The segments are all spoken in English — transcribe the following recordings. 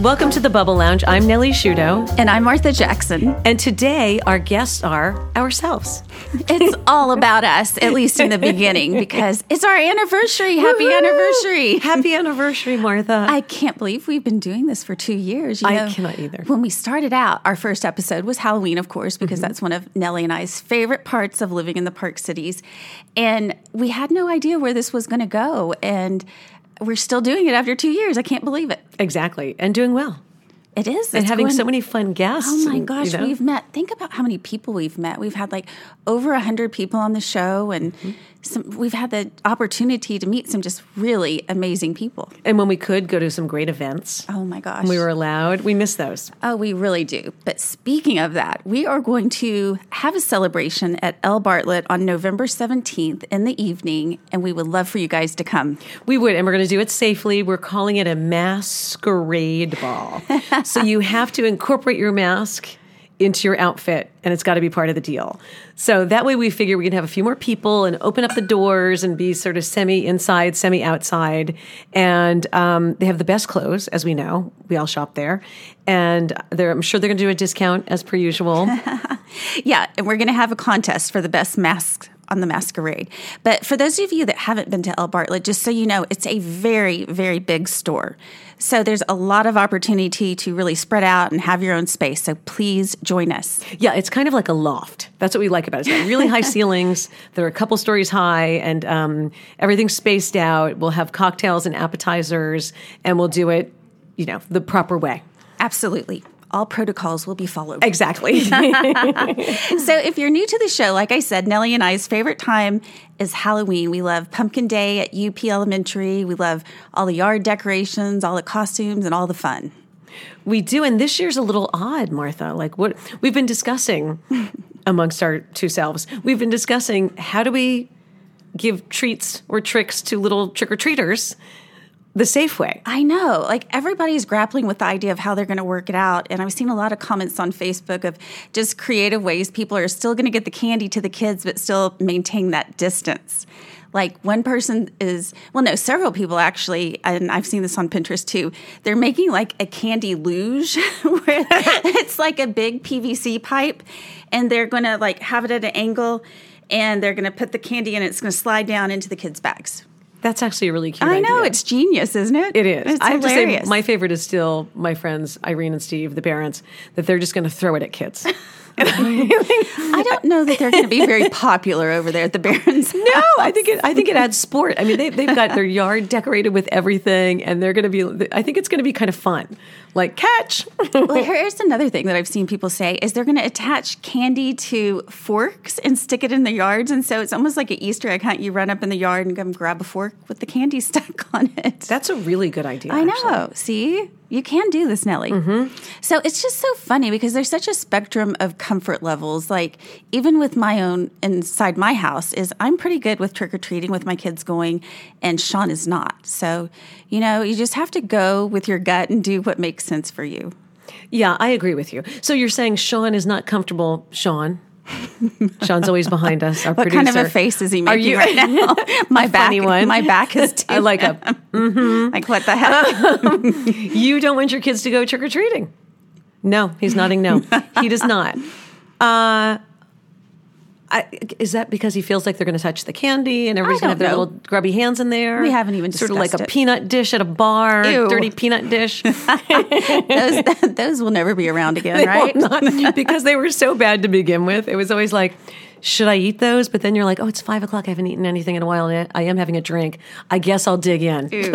Welcome to the Bubble Lounge. I'm Nellie Shudo. And I'm Martha Jackson. And today our guests are ourselves. It's all about us, at least in the beginning, because it's our anniversary. Happy Woo-hoo! anniversary. Happy anniversary, Martha. I can't believe we've been doing this for two years. You know, I cannot either. When we started out, our first episode was Halloween, of course, because mm-hmm. that's one of Nellie and I's favorite parts of living in the park cities. And we had no idea where this was going to go. And we're still doing it after two years. I can't believe it. Exactly. And doing well. It is. And having going, so many fun guests. Oh my gosh, you know? we've met. Think about how many people we've met. We've had like over a hundred people on the show, and mm-hmm. Some, we've had the opportunity to meet some just really amazing people. And when we could go to some great events. Oh my gosh. we were allowed. We miss those. Oh, we really do. But speaking of that, we are going to have a celebration at L. Bartlett on November 17th in the evening, and we would love for you guys to come. We would, and we're going to do it safely. We're calling it a masquerade ball. so you have to incorporate your mask into your outfit and it's got to be part of the deal. So that way we figure we can have a few more people and open up the doors and be sort of semi inside, semi outside. And um, they have the best clothes, as we know. We all shop there. And I'm sure they're going to do a discount as per usual. yeah. And we're going to have a contest for the best masks on the masquerade. But for those of you that haven't been to L. Bartlett, just so you know, it's a very, very big store. So there's a lot of opportunity to really spread out and have your own space. So please join us. Yeah, it's kind of like a loft. That's what we like about it. It's got really high ceilings. They're a couple stories high, and um, everything's spaced out. We'll have cocktails and appetizers, and we'll do it, you know, the proper way. Absolutely all protocols will be followed. Exactly. so, if you're new to the show, like I said, Nellie and I's favorite time is Halloween. We love Pumpkin Day at UP Elementary. We love all the yard decorations, all the costumes, and all the fun. We do, and this year's a little odd, Martha. Like what we've been discussing amongst our two selves. We've been discussing how do we give treats or tricks to little trick or treaters the safe way. I know. Like everybody's grappling with the idea of how they're going to work it out. And I've seen a lot of comments on Facebook of just creative ways people are still going to get the candy to the kids, but still maintain that distance. Like one person is, well, no, several people actually, and I've seen this on Pinterest too. They're making like a candy luge where it's like a big PVC pipe and they're going to like have it at an angle and they're going to put the candy in. It's going to slide down into the kids' bags. That's actually a really cute. I know idea. it's genius, isn't it? It is. It's I have hilarious. to say my favorite is still my friends Irene and Steve, the parents, that they're just going to throw it at kids. I don't know that they're going to be very popular over there at the Barons. No, I think it. I think it adds sport. I mean, they, they've got their yard decorated with everything, and they're going to be. I think it's going to be kind of fun. Like catch. well, here's another thing that I've seen people say is they're going to attach candy to forks and stick it in the yards, and so it's almost like an Easter egg hunt. You run up in the yard and come grab a fork with the candy stuck on it. That's a really good idea. I know. Actually. See, you can do this, Nellie. Mm-hmm. So it's just so funny because there's such a spectrum of comfort levels. Like even with my own inside my house, is I'm pretty good with trick or treating with my kids going, and Sean is not. So you know, you just have to go with your gut and do what makes sense for you. Yeah, I agree with you. So you're saying Sean is not comfortable, Sean. Sean's always behind us. Our what producer. kind of a face is he making you, right now? My back, one. my back is. I like a. Mm-hmm. Like what the heck? you don't want your kids to go trick or treating. No, he's nodding. No, he does not. Uh, I, is that because he feels like they're going to touch the candy and everybody's going to have their little grubby hands in there? We haven't even sort of like a peanut dish at a bar, Ew. dirty peanut dish. those, those will never be around again, they right? Not, because they were so bad to begin with. It was always like should I eat those? But then you're like, oh, it's five o'clock. I haven't eaten anything in a while. I am having a drink. I guess I'll dig in. Ew,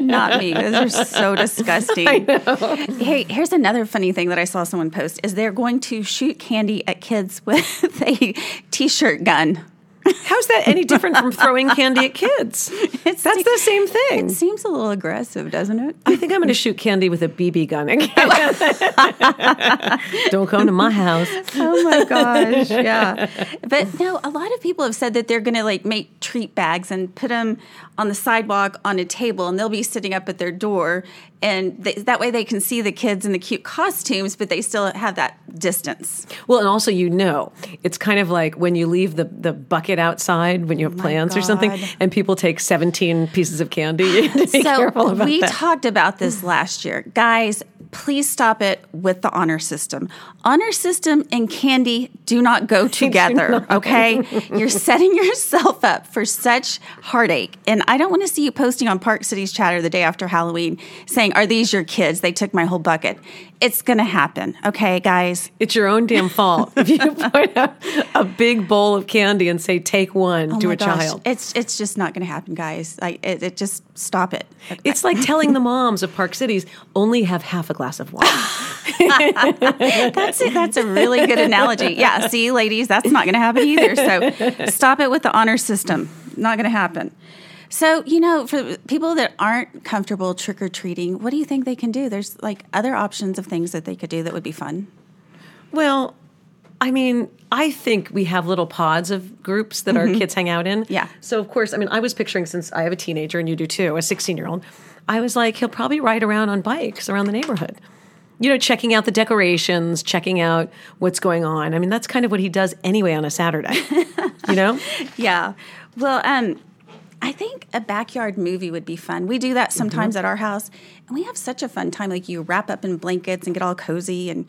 not me. Those are so disgusting. Hey, here's another funny thing that I saw someone post: is they're going to shoot candy at kids with a t-shirt gun. How's that any different from throwing candy at kids? It's That's the same thing. It seems a little aggressive, doesn't it? I think I'm going to shoot candy with a BB gun again. Don't come to my house. Oh my gosh, yeah. But no, a lot of people have said that they're going to like make treat bags and put them on the sidewalk on a table, and they'll be sitting up at their door, and they, that way they can see the kids in the cute costumes, but they still have that distance. Well, and also you know, it's kind of like when you leave the the bucket outside when you have oh plans or something, and people take 17 pieces of candy. You have be careful So we that. talked about this last year. Guys, please stop it with the honor system. Honor system and candy do not go together, okay? You're setting yourself up for such heartache. And I don't want to see you posting on Park Cities Chatter the day after Halloween saying, Are these your kids? They took my whole bucket. It's going to happen, okay, guys? It's your own damn fault if you put a, a big bowl of candy and say, take one oh to Oh my a gosh. child. It's it's just not going to happen, guys. Like it, it just stop it. It's like telling the moms of Park Cities only have half a glass of wine. That's it. That's a really good analogy. Yeah. See, ladies, that's not going to happen either. So stop it with the honor system. Not going to happen. So, you know, for people that aren't comfortable trick or treating, what do you think they can do? There's like other options of things that they could do that would be fun. Well, I mean, I think we have little pods of groups that our kids hang out in. Mm-hmm. Yeah. So, of course, I mean, I was picturing since I have a teenager and you do too, a 16 year old, I was like, he'll probably ride around on bikes around the neighborhood. You know, checking out the decorations, checking out what's going on. I mean, that's kind of what he does anyway on a Saturday. you know? Yeah. Well, um, I think a backyard movie would be fun. We do that sometimes at our house, and we have such a fun time. Like you wrap up in blankets and get all cozy, and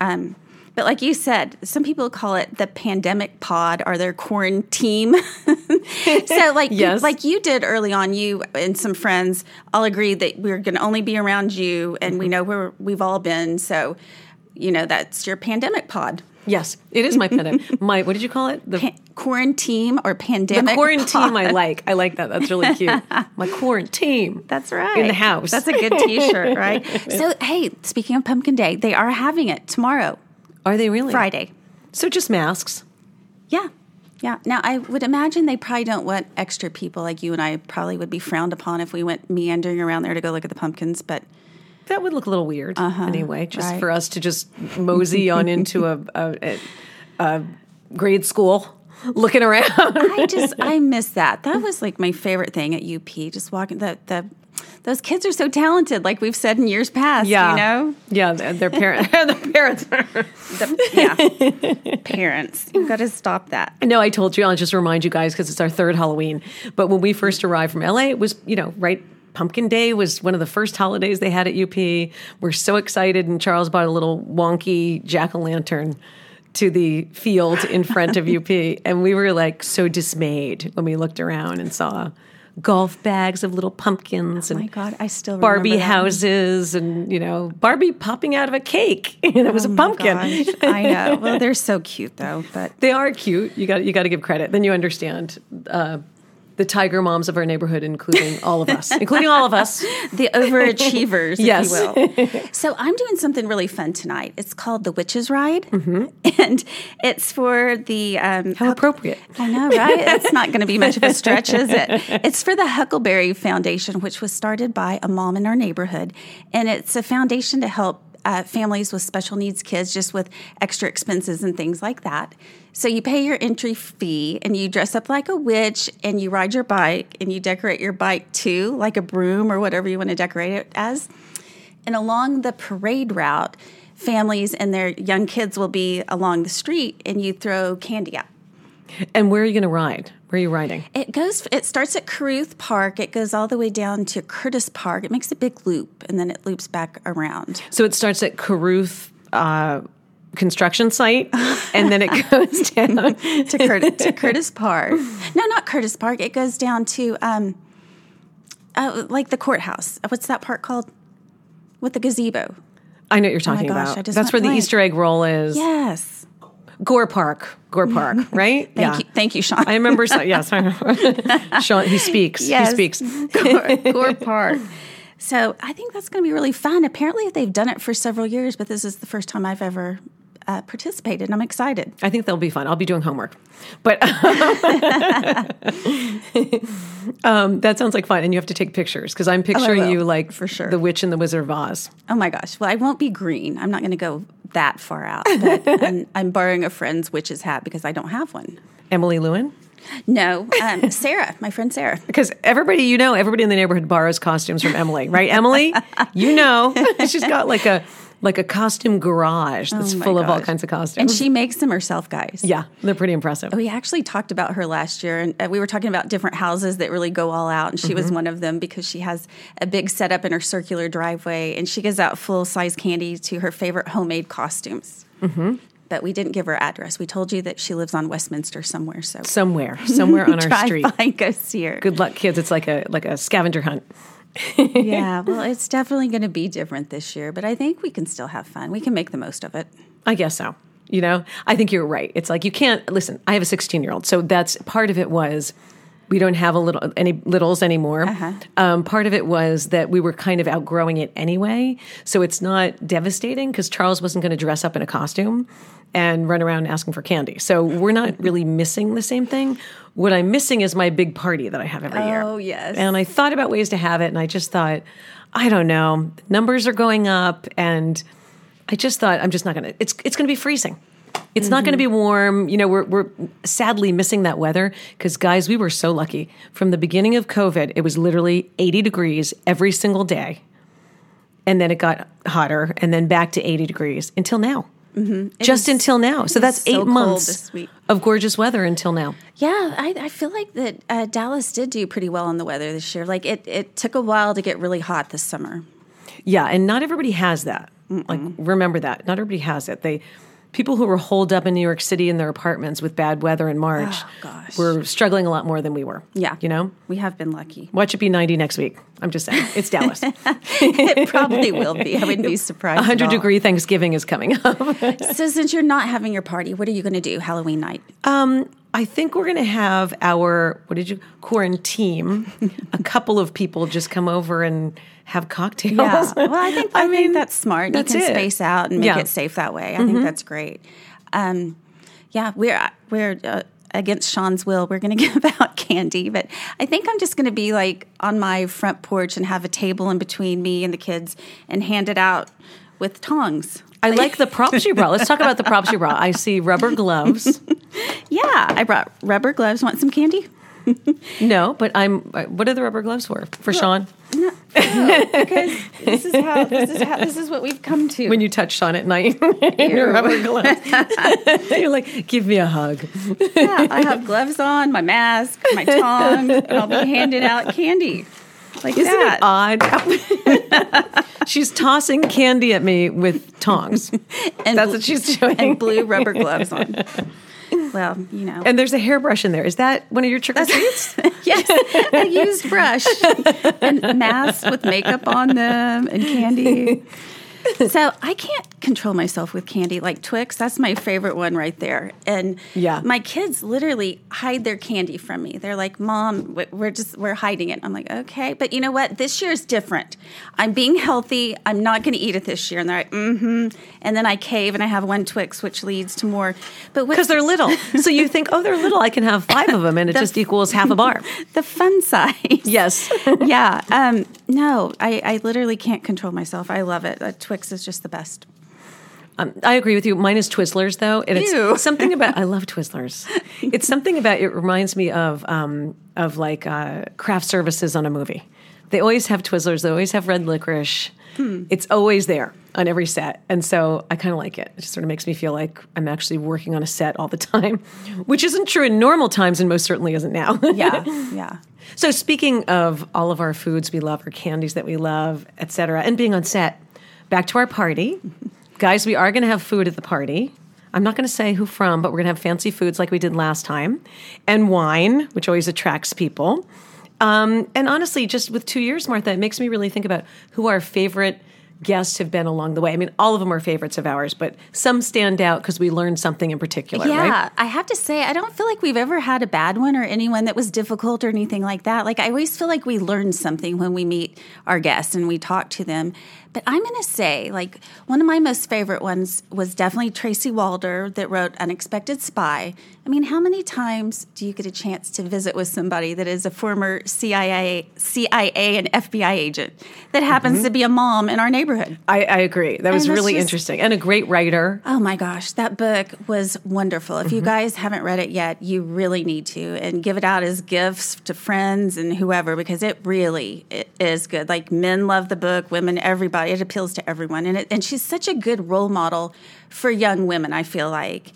um, but like you said, some people call it the pandemic pod or their quaranteam. so like Yes. like you did early on, you and some friends all agreed that we're going to only be around you, and we know where we've all been. So you know that's your pandemic pod. Yes, it is my pendant. my, what did you call it? The, Pa- quaranteam or the pandemic quaranteam I like. I like that. That's really cute. My quaranteam. That's right. In the house. That's a good T-shirt, right? so, hey, speaking of Pumpkin Day, they are having it tomorrow, Are they really? Friday. So just masks. Yeah, yeah. Now, I would imagine they probably don't want extra people like you and I. Probably would be frowned upon if we went meandering around there to go look at the pumpkins. But That would look a little weird anyway, just Uh-huh. right. for us to just mosey on into a, a, a, grade school looking around. I just I miss that. That was like my favorite thing at UP. Just walking the the. Those kids are so talented, like we've said in years past. yeah. you know, Yeah, their their parents. their parents. the, yeah, parents. You've got to stop that. no, I told you, I'll just remind you guys because it's our third Halloween. But when we first arrived from LA, it was, you know, right. Pumpkin Day was one of the first holidays they had at UP. We're so excited, and Charles bought a little wonky jack o' lantern to the field in front of UP. And we were like so dismayed when we looked around and saw golf bags of little pumpkins and Oh my God, I still Barbie houses and you know Barbie popping out of a cake and it was a pumpkin. Gosh, I know. Well, they're so cute though, but They are cute. You got you got to give credit. Then you understand uh, the tiger moms of our neighborhood, including all of us, including all of us. the overachievers, Yes. if you will. So I'm doing something really fun tonight. It's called the Witches Ride, and it's for the um, How appropriate. I know, right? That's not going to be much of a stretch, is it? It's for the Huckleberry Foundation, which was started by a mom in our neighborhood. And it's a foundation to help uh, families with special needs kids just with extra expenses and things like that. So you pay your entry fee and you dress up like a witch and you ride your bike and you decorate your bike too, like a broom or whatever you want to decorate it as. And along the parade route, families and their young kids will be along the street and you throw candy out. And where are you going to ride? Where are you riding? It goes. It starts at Caruth Park. It goes all the way down to Curtis Park. It makes a big loop, and then it loops back around. So it starts at Caruth uh, construction site, and then it goes down. to, Cur- to Curtis Park. No, not Curtis Park. It goes down to um, uh, like the courthouse. What's that park called? With the gazebo. I know what you're talking gosh, about. That's where the. Easter egg roll is. Yes. Goar Park. Goar Park, right? Thank you. Thank you, Sean. I remember. So, yes, I know. Sean. He speaks. Yes. He speaks. Goar, Goar Park. So I think that's going to be really fun. Apparently, they've done it for several years, but this is the first time I've ever uh, participated, and I'm excited. I think that'll be fun. I'll be doing homework, but um, that sounds like fun. And you have to take pictures because I'm picturing will, you like for sure. the Witch and the Wizard of Oz. Oh my gosh. Well, I won't be green. I'm not going to go that far out. But I'm, I'm borrowing a friend's witch's hat because I don't have one. Emily Lewin, No, um, Sarah, my friend Sarah. because everybody you know, everybody in the neighborhood borrows costumes from Emily, right? Emily, you know, she's got like a like a costume garage that's Oh full of all kinds of costumes. And she makes them herself, guys. yeah, they're pretty impressive. We actually talked about her last year, and uh, we were talking about different houses that really go all out. And she was one of them because she has a big setup in her circular driveway, and she gives out full size candy to her favorite homemade costumes. Mm-hmm. But we didn't give her address. We told you that she lives on Westminster somewhere. So Somewhere, somewhere on our street. by go see her. Good luck, kids. It's like a like a scavenger hunt. Yeah, well, it's definitely going to be different this year, but I think we can still have fun. We can make the most of it. I guess so. You know, I think you're right. It's like you can't listen. I have a 16 year old, so that's part of it was we don't have a little any littles anymore. Uh-huh. Um, part of it was that we were kind of outgrowing it anyway, so it's not devastating because Charles wasn't going to dress up in a costume and run around asking for candy. So we're not really missing the same thing. What I'm missing is my big party that I have every year. Oh, yes. And I thought about ways to have it, and I just thought, I don't know, numbers are going up, and I just thought I'm just not gonna. It's it's gonna be freezing. It's not going to be warm. You know, we're we're sadly missing that weather because guys, we were so lucky from the beginning of COVID. It was literally 80 degrees every single day, and then it got hotter, and then back to 80 degrees until now. Just is- until now. So that's so eight months of gorgeous weather until now. Yeah, I, I feel like that uh, Dallas did do pretty well on the weather this year. Like it, it took a while to get really hot this summer. Yeah, and not everybody has that. Like remember that. Not everybody has it. They people who were holed up in New York City in their apartments with bad weather in March Oh, were struggling a lot more than we were. Yeah, You know? we have been lucky. Watch it be 90 next week. I'm just saying. It's Dallas. it probably will be. I wouldn't be surprised. at 100 all. degree Thanksgiving is coming up. So since you're not having your party, what are you going to do Halloween night? Um, I think we're going to have our, what did you, quaranteam. a couple of people just come over and have cocktails. Yeah. Well, I think I, I think mean, that's smart. that's you can it. space out and make Yeah. it safe that way. I think that's great. Um, yeah, we're we're uh, against Sean's will. We're going to give out candy, but I think I'm just going to be like on my front porch and have a table in between me and the kids and hand it out with tongs. I like the props you brought. Let's talk about the props you brought. I see rubber gloves. Yeah, I brought rubber gloves. Want some candy? No, but I'm. Uh, what are the rubber gloves for? For Sean? No, Because this is how this is how this is what we've come to. When you touch Sean at night in your rubber gloves, you're like, give me a hug. yeah, I have gloves on, my mask, my tongs, and I'll be handing out candy like Isn't that. it odd? she's tossing candy at me with tongs. and That's what she's doing. and blue rubber gloves on. Well, you know. And there's a hairbrush in there. Is that one of your trick or treats? yes, a used brush and masks with makeup on them and candy. So I can't control myself with candy like Twix. That's my favorite one right there. And Yeah. my kids literally hide their candy from me. They're like, "Mom, we- we're just we're hiding it." I'm like, "Okay," but you know what? This year is different. I'm being healthy. I'm not going to eat it this year. And they're like, "Mm-hmm." And then I cave and I have one Twix, which leads to more. But Because they're little. So you think, oh, they're little. I can have five of them, and it just equals half a bar. the fun size. Yes. yeah. Um, no, I, I literally can't control myself. I love it. Uh, Twix is just the best. Um, I agree with you. Mine is Twizzlers, though, and it's Ew. something about. I love Twizzlers. It's something about. It reminds me of um, of like uh, craft services on a movie. They always have Twizzlers. They always have red licorice. It's always there on every set, and so I kind of like it. It just sort of makes me feel like I'm actually working on a set all the time, which isn't true in normal times, and most certainly isn't now. Yeah. yeah. So speaking of all of our foods we love, our candies that we love, et cetera, and being on set, back to our party. Guys, we are going to have food at the party. I'm not going to say who from, but we're going to have fancy foods like we did last time, and wine, which always attracts people. Um, and honestly, just with two years, Martha, it makes me really think about who our favorite guests have been along the way. I mean, all of them are favorites of ours, but some stand out because we learned something in particular, Yeah, right? I have to say, I don't feel like we've ever had a bad one or anyone that was difficult or anything like that. Like, I always feel like we learn something when we meet our guests and we talk to them. But I'm going to say, like, one of my most favorite ones was definitely Tracy Walder that wrote Unexpected Spy. I mean, how many times do you get a chance to visit with somebody that is a former CIA, CIA and FBI agent that happens mm-hmm. to be a mom in our neighborhood? Neighborhood. I, I agree. That was really just- interesting and a great writer. Oh my gosh, that book was wonderful. If Mm-hmm. you guys haven't read it yet, you really need to and give it out as gifts to friends and whoever because it really it is good. Like men love the book, women, everybody. It appeals to everyone, and it, and she's such a good role model for young women. I feel like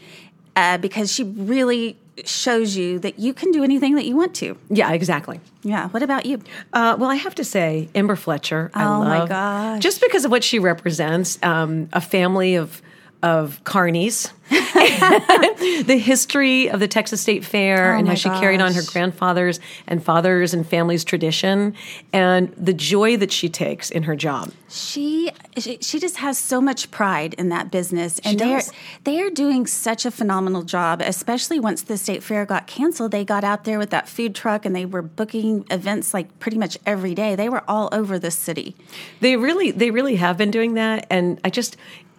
uh, because she really shows you that you can do anything that you want to. Yeah, exactly. Yeah. What about you? Uh, well, I have to say, Amber Fletcher. I Oh, my love, gosh. Just because of what she represents, um, a family of of carnies, the history of the Texas State Fair, Oh, and how she carried on her grandfather's and father's and family's tradition, and the joy that she takes in her job. She, she she just has so much pride in that business, and they are does. they are doing such a phenomenal job. Especially once the state fair got canceled, they got out there with that food truck, and they were booking events like pretty much every day. They were all over the city. They really, they really have been doing that. And I just,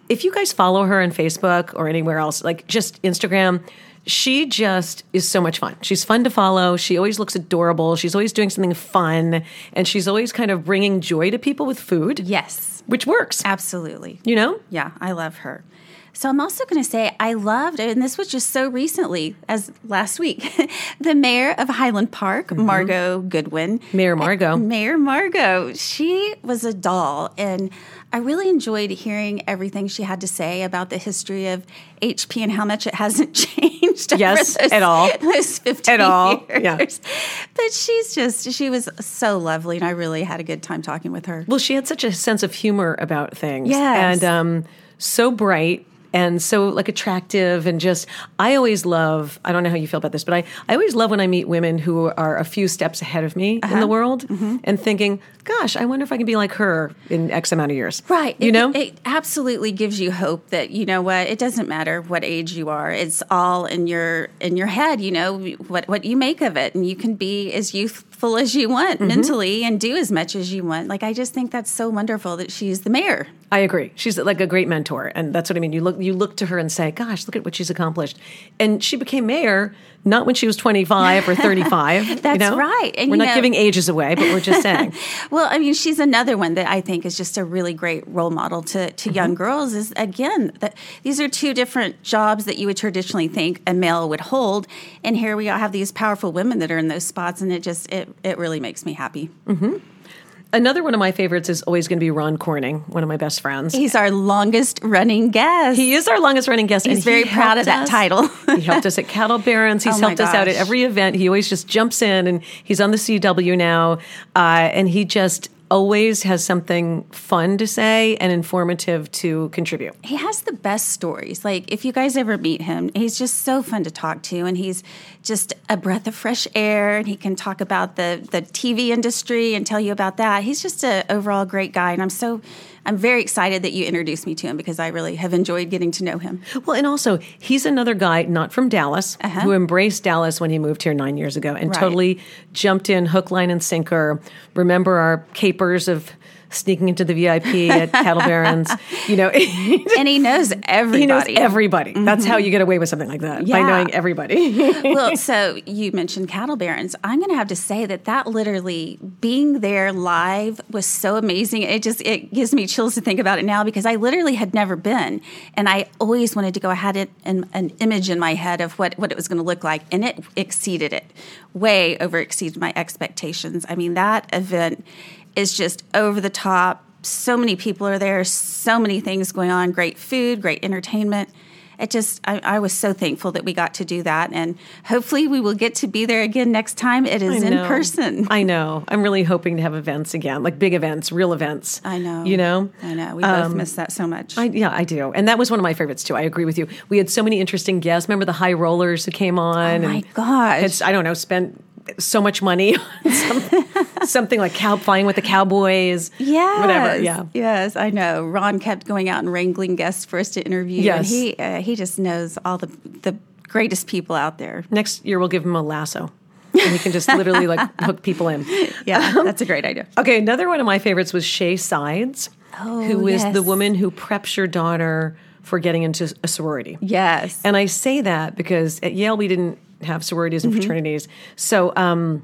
if you guys follow her on Facebook or anywhere else, like just Instagram, she just is so much fun. She's fun to follow. She always looks adorable. She's always doing something fun, and she's always kind of bringing joy to people with food, Yes, which works. absolutely. You know, Yeah, I love her. So I'm also going to say I loved, and this was just so recently as last week, the mayor of Highland Park, mm-hmm. Margo Goodwin. Mayor Margo. Mayor Margo, she was a doll, and I really enjoyed hearing everything she had to say about the history of HP and how much it hasn't changed. Yes, those- at all. Those 15 At all, years. yeah. But she's just, she was so lovely, and I really had a good time talking with her. Well, she had such a sense of humor about things. Yes. And um, so bright and so like attractive and just I always love I don't know how you feel about this, but I, I always love when I meet women who are a few steps ahead of me Uh-huh. in the world Mm-hmm. and thinking, gosh, I wonder if I can be like her in X amount of years. Right. You It- know? it, absolutely gives you hope that you know what it doesn't matter what age you are. It's all in your in your head. You know what what you make of it, and you can be as youthful as you want Mm-hmm. mentally and do as much as you want. Like I just think that's so wonderful that she's the mayor. I agree. She's like a great mentor, and that's what I mean. You look, you look to her and say, "Gosh, look at what she's accomplished." And she became mayor not when she was twenty five or thirty five. you That's know? right. And we're not know- giving ages away, but we're just saying. Well, I mean, she's another one that I think is just a really great role model to, to Mm-hmm. young girls. Is again that these are two different jobs that you would traditionally think a male would hold, and here we have these powerful women that are in those spots, and it just it it really makes me happy. Another one of my favorites is always going to be Ron Corning, one of my best friends. He's our longest running guest. He is our longest running guest. He's very he proud of that us- title. he helped us at Cattle Barons. He's Oh helped us out at every event. He always just jumps in, and he's on the CW now. Uh, and he just always has something fun to say and informative to contribute. he has the best stories. Like if you guys ever meet him, he's just so fun to talk to, and he's just a breath of fresh air. And he can talk about the the TV industry and tell you about that. He's just an overall great guy, and I'm so I'm very excited that you introduced me to him because I really have enjoyed getting to know him. Well, and also, he's another guy not from Dallas who embraced Dallas when he moved here nine years ago and Uh-huh. Right. totally jumped in hook, line, and sinker. Remember our capers of sneaking into the VIP at Cattle Barons? You know, And he knows everybody. He knows everybody. That's how mm-hmm. you get away with something like that by knowing everybody. well, so you mentioned cattle barons. I'm going to have to say that that literally being there live was so amazing. It just it gives me chills to think about it now because I literally had never been, and I always wanted to go. I had it in, an image in my head of what what it was going to look like, and it exceeded it, way over exceeded my expectations. I mean, that event is just over the top. So many people are there. So many things going on. Great food, great entertainment it just I, I was so thankful that we got to do that and hopefully we will get to be there again next time it is in person I know. I'm really hoping to have events again, like big events, real events. i know You know? i know we both um, miss that so much I, yeah, I do. And that was one of my favorites too. I agree with you. We had so many interesting guests. Remember the high rollers who came on? Oh my and gosh. I don't know, spent so much money something like cow flying with the cowboys. Yeah, Whatever. Yeah. yes i know ron kept going out and wrangling guests for us to interview and Yes. he uh, he just knows all the the greatest people out there Next year we'll give him a lasso. And he can just literally like hook people in. yeah that's a great idea Okay, another one of my favorites was Shay Sides, Oh, who is yes. the woman who preps your daughter for getting into a sorority. yes And I say that because at Yale we didn't have sororities and Mm-hmm. fraternities. So um,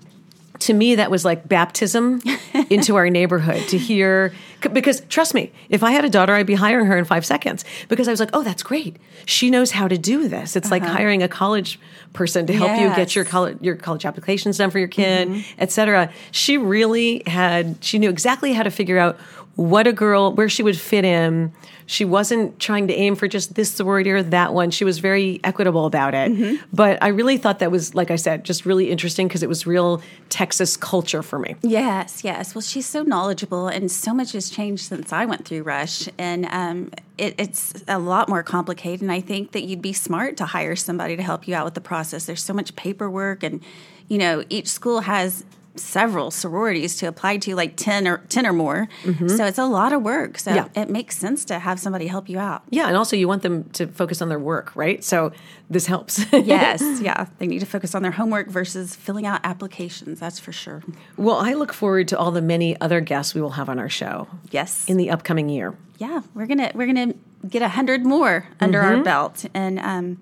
to me, that was like baptism into our neighborhood to hear Because trust me, if I had a daughter, I'd be hiring her in five seconds because I was like, oh, that's great. She knows how to do this. It's like uh-huh. hiring a college person to help you get your college your college applications done for your kid, mm-hmm. et cetera. She really had she knew exactly how to figure out what a girl where she would fit in. She wasn't trying to aim for just this sorority or that one. She was very equitable about it. Mm-hmm. But I really thought that was, like I said, just really interesting because it was real Texas culture for me. Yes, yes. Well, she's so knowledgeable, and so much changed since I went through Rush, and um, it, it's a lot more complicated. And I think that you'd be smart to hire somebody to help you out with the process. There's so much paperwork, and you know, each school has several sororities to apply to, like ten or ten or more. So it's a lot of work. So Yeah. it makes sense to have somebody help you out. Yeah, and also you want them to focus on their work, right? So this helps. yes, yeah. They need to focus on their homework versus filling out applications. That's for sure. well, I look forward to all the many other guests we will have on our show Yes. in the upcoming year. yeah, we're gonna we're gonna get a hundred more under Mm-hmm. our belt, and um,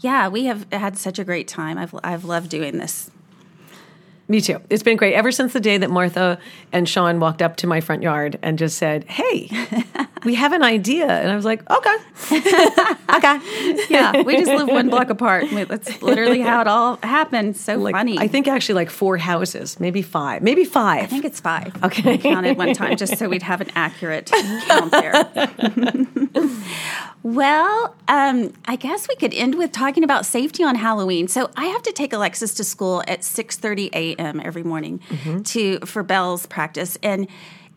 yeah, we have had such a great time. I've I've loved doing this. Me too. It's been great ever since the day that Martha and Sean walked up to my front yard and just said, "Hey, we have an idea," and I was like, "Okay, okay." Yeah, we just live one block apart. That's literally how it all happened. So Like, funny. I think actually like four houses, maybe five, maybe five. I think it's five. Okay. I counted one time just so we'd have an accurate count there. well, um, I guess we could end with talking about safety on Halloween. So I have to take Alexis to school at 6:30 a.m. every morning to for Belles practice, and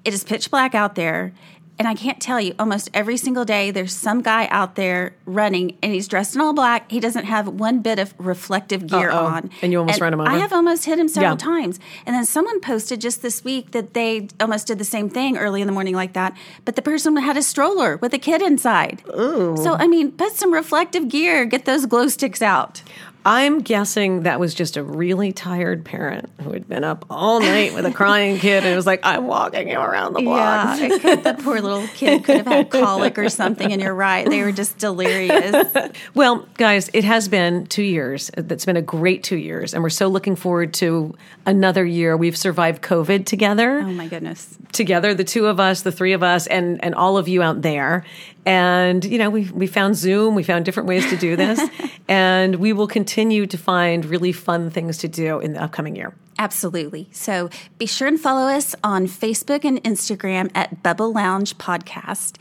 it is pitch black out there. And I can't tell you, almost every single day, there's some guy out there running, and he's dressed in all black. He doesn't have one bit of reflective gear Uh-oh. on. And you almost ran him over? I have almost hit him several Yeah. times. And then someone posted just this week that they almost did the same thing early in the morning like that, but the person had a stroller with a kid inside. Ooh. So I mean, put some reflective gear, get those glow sticks out. I'm guessing that was just a really tired parent who had been up all night with a crying kid and was like, "I'm walking you around the block." Yeah, could, the poor little kid could have had colic or something, and you're right. They were just delirious. Well, guys, it has been two years. Uh, it's been a great two years, and we're so looking forward to another year. We've survived COVID together, Oh my goodness. together, the two of us, the three of us, and and all of you out there. And you know, we we found Zoom, we found different ways to do this, and we will continue to find really fun things to do in the upcoming year. Absolutely. So be sure and follow us on Facebook and Instagram at Bubble Lounge Podcast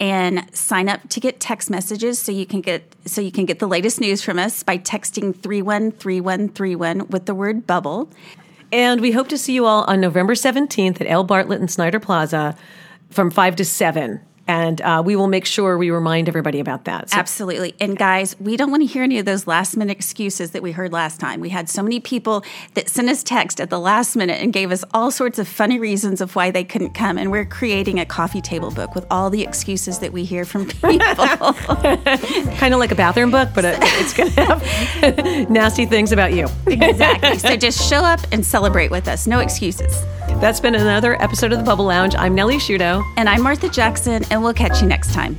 and sign up to get text messages so you can get so you can get the latest news from us by texting 313131 with the word bubble. And we hope to see you all on November 17th at L. Bartlett and Snider Plaza from 5 to 7. And uh, we will make sure we remind everybody about that. So Absolutely. And guys, we don't want to hear any of those last minute excuses that we heard last time. We had so many people that sent us text at the last minute and gave us all sorts of funny reasons of why they couldn't come. And we're creating a coffee table book with all the excuses that we hear from people. kind of like a bathroom book, but it, it's going to have nasty things about you. exactly. So just show up and celebrate with us. No excuses. That's been another episode of the Bubble Lounge. I'm Nellie Shudo. And I'm Martha Jackson, and we'll catch you next time.